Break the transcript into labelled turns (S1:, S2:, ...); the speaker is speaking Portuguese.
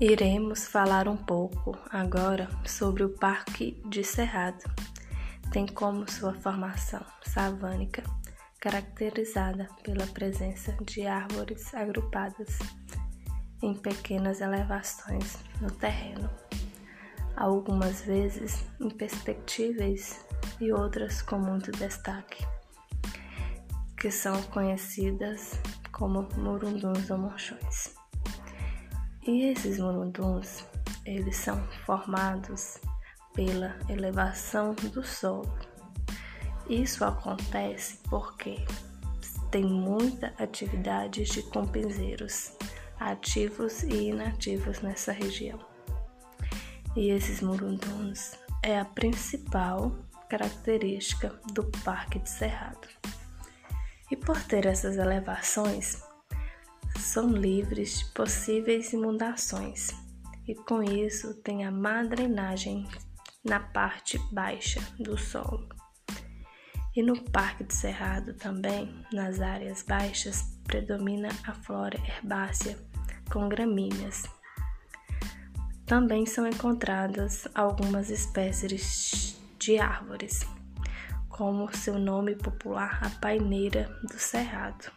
S1: Iremos falar um pouco agora sobre o Parque de Cerrado. Tem como sua formação savânica caracterizada pela presença de árvores agrupadas em pequenas elevações no terreno, algumas vezes imperceptíveis e outras com muito destaque, que são conhecidas como murunduns ou monchões. E esses morunduns, eles são formados pela elevação do solo. Isso acontece porque tem muita atividade de compinzeiros ativos e inativos nessa região. E esses morunduns é a principal característica do Parque de Cerrado. E por ter essas elevações, são livres de possíveis inundações e com isso tem a má drenagem na parte baixa do solo. E no Parque de Cerrado também, nas áreas baixas, predomina a flora herbácea com gramíneas. Também são encontradas algumas espécies de árvores, como seu nome popular, a paineira do cerrado.